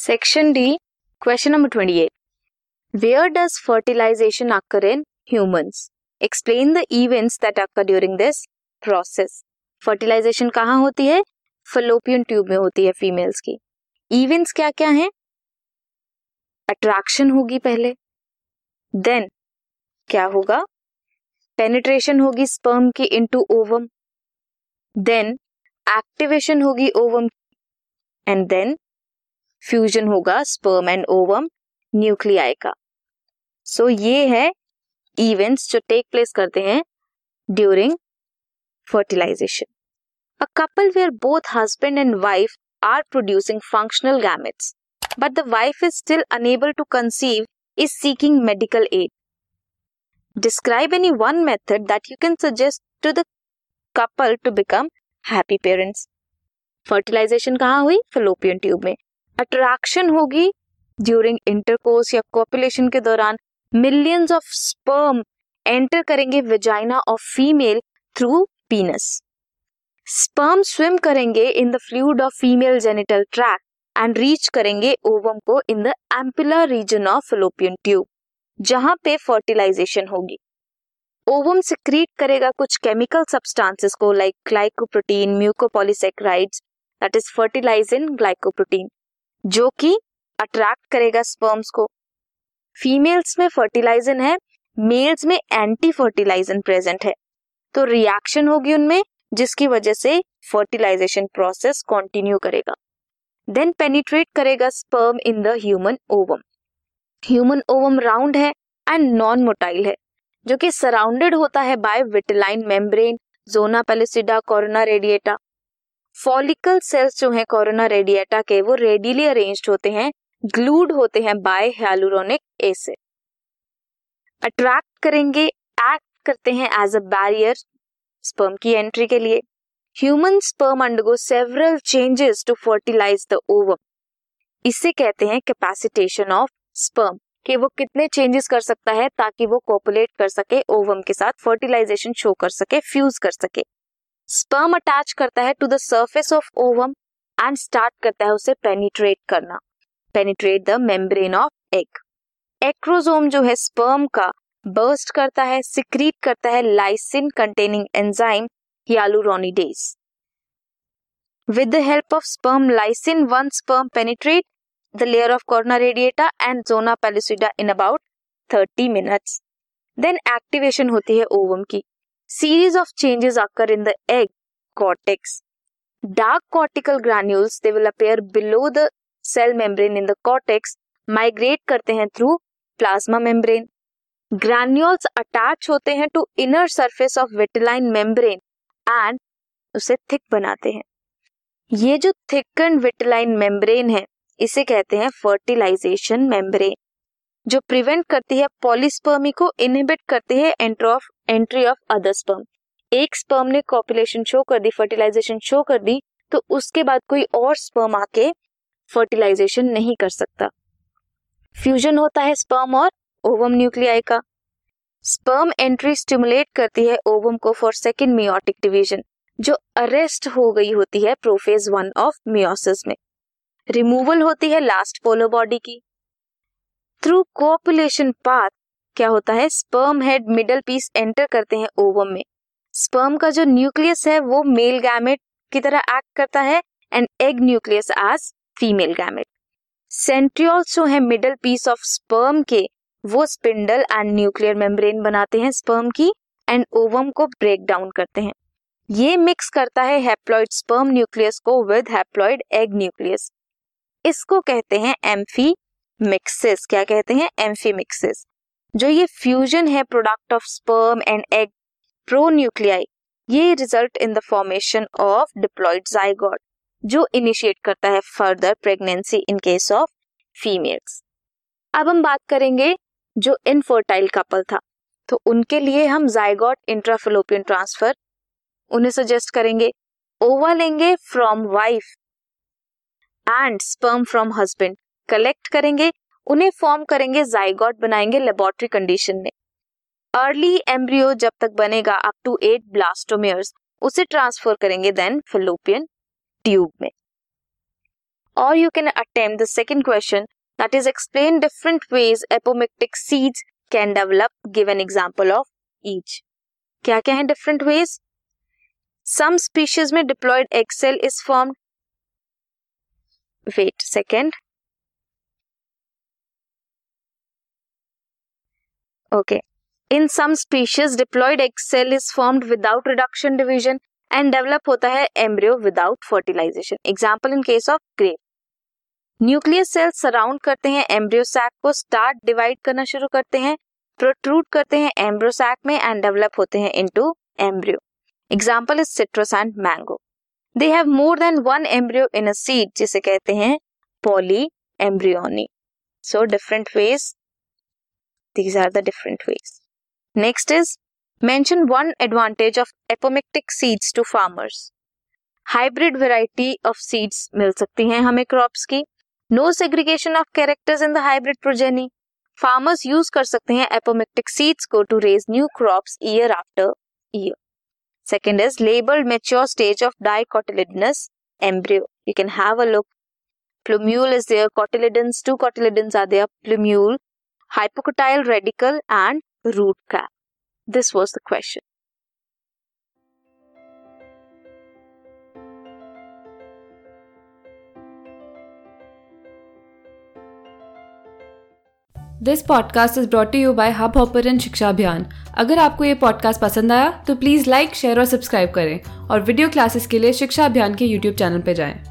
Section D question number twenty eight where does fertilisation occur in human explain the events that occur during this process fertilisation कहा होती है? Fallopian tube में होती है females की. Events क्या क्या हैं? अट्रैक्शन होगी पहले. देन क्या होगा? पेनिट्रेशन होगी स्पर्म की इनटू ओवम देन एक्टिवेशन होगी ओवम एंड देन फ्यूजन होगा स्पर्म एंड ओवम न्यूक्लियाई का। सो so, ये है इवेंट्स जो टेक प्लेस करते हैं during fertilisation a couple where both husband and wife are producing functional gametes but the wife is still unable to conceive is seeking medical aid describe any one method that you can suggest to the couple to become happy parents fertilisation कहाँ हुई? Fallopian tube में। Attraction होगी during intercourse या copulation के दौरान millions of sperm enter करेंगे vagina of female through penis sperm swim करेंगे in the fluid of female genital tract and reach करेंगे ओवम को in the ampullar region of fallopian tube जहाँ पे fertilisation होगी। ओवम सिक्रीट करेगा कुछ chemical substances को like glycoprotein mucopolysaccharides that is fertilise in glycoprotein जो कि अट्रैक्ट करेगा स्पर्म्स को। फीमेल्स में फर्टिलाइजन है मेल्स में एंटी फर्टिलाइजन प्रेजेंट है। तो रिएक्शन होगी उनमें, जिसकी वजह से फर्टिलाइजेशन प्रोसेस कंटिन्यू करेगा। देन पेनिट्रेट करेगा sperm in the human ovum human ovum round है एंड नॉन मोटाइल है, जो कि सराउंडेड होता है by vitelline membrane zona pellucida corona radiata follicle cells जो हैं कोरोना रेडिएटा के, वो रेडियली अरेंज्ड होते हैं, ग्लूड होते हैं बाय हेलुरोनिक एसिड। अट्रैक्ट करेंगे एक्ट करते हैं एज अ बैरियर स्पर्म की एंट्री के लिए। Human sperm undergo several changes to fertilise the ovum इसे कहते हैं कैपेसिटेशन ऑफ़ स्पर्म कि वो कितने चेंजेस कर सकता है ताकि वो कॉपुलेट कर सके ओवम के साथ फर्टिलाइजेशन शो कर सके फ्यूज कर सके। स्पर्म अटैच करता है to the surface of ovum and start करता है उसे पेनिट्रेट करना। Penetrate the membrane of egg acrosome जो है स्पर्म का बर्स्ट करता है सिक्रीट करता है lysin containing enzyme hyaluronidase with the help of sperm lysin one sperm penetrate the layer of corona radiata and zona pellucida in about 30 minutes then activation होती है ovum की। Series of changes occur in the egg cortex dark cortical granules they will appear below the cell membrane in the cortex migrate करते हैं through plasma membrane granules attach होते हैं to inner surface of vitelline membrane and उसे thick बनाते हैं. ये जो thicken vitelline membrane है, इसे कहते हैं फर्टिलाइजेशन मेम्ब्रेन जो प्रिवेंट करती है पॉलीस्पर्मी को इनहिबिट करती है एंट्री ऑफ़ अदर स्पर्म एक स्पर्म ने कॉपुलेशन शो कर दी फर्टिलाइजेशन शो कर दी तो उसके बाद कोई और स्पर्म आके फर्टिलाइजेशन नहीं कर सकता। फ्यूजन होता है स्पर्म और ओवम न्यूक्लियाई का। स्पर्म एंट्री स्टिमुलेट करती है ओवम को फॉर सेकेंड मियोटिक डिवीज़न जो अरेस्ट हो गई होती है प्रोफेज वन ऑफ़ मियोसिस में। रिमूवल होती है लास्ट पोलो बॉडी की। थ्रू कोपुलेशन पाथ क्या होता है? Sperm head middle piece enter करते हैं ओवम में। स्पर्म का जो न्यूक्लियस है, वो मेल गैमेट की तरह एक्ट करता है and egg nucleus as female gamete centrioles जो है मिडल पीस ऑफ़ स्पर्म के, वो स्पिंडल एंड न्यूक्लियर मेम्ब्रेन बनाते हैं स्पर्म की एंड ओवम को ब्रेक डाउन करते हैं। ये मिक्स करता है हैप्लॉइड स्पर्म न्यूक्लियस को विद हैप्लॉइड एग न्यूक्लियस इसको कहते हैं एम्फी मिक्सिस क्या कहते हैं? एम्फीमिक्सिस जो ये फ्यूजन है product of sperm and egg pronuclei ये result in the formation of diploid zygote जो इनिशिएट करता है further pregnancy in case of females अब हम बात करेंगे जो इनफर्टाइल कपल था तो उनके लिए हम जाइगोट इंट्राफिलोपियन ट्रांसफ़र उन्हें सजेस्ट करेंगे। ओवा लेंगे from wife and sperm from husband collect करेंगे, उन्हें फॉर्म करेंगे जाइगॉट बनाएँगे लेबोरेटरी कंडीशन में। अर्ली एम्ब्रियो जब तक बनेगा अप टू एट ब्लास्टोमियर्स उसे ट्रांसफ़र करेंगे देन फिलोपियन ट्यूब में। और you can attempt the second question that is explain different ways apomictic seeds can develop give an example of each क्या क्या है डिफरेंट वेज सम स्पीशीज में diploid egg cell is form wait second okay. In some species, diploid egg cell is formed without reduction division and develop होता है embryo without fertilization. Example in case of grape. Nucleus cell surround करते हैं embryo sac को start divide करना शुरू करते हैं protrude करते हैं एम्ब्रियो सैक में एंड डेवलप होते हैं into embryo example is citrus and mango they have more than one embryo in a seed जिसे कहते हैं polyembryony so different ways these are the different ways next is mention one advantage of apomictic seeds to farmers hybrid variety of seeds मिल सकती हैं हमें crops की। No segregation of characters in the hybrid progeny farmers use कर सकते हैं apomictic seeds को to raise new crops year after year second is labelled mature stage of dicotyledonous embryo you can have a look plumule is there, cotyledons, two cotyledons are there, plumule hypocotyl radicle and root cap this was the question. This podcast is brought you by Hubhopper Shiksha Abhiyan अगर आपको ये podcast पसंद आया तो please like share और subscribe करें और video classes के लिए शिक्षा अभियान के यूट्यूब चैनल पर जाएँ।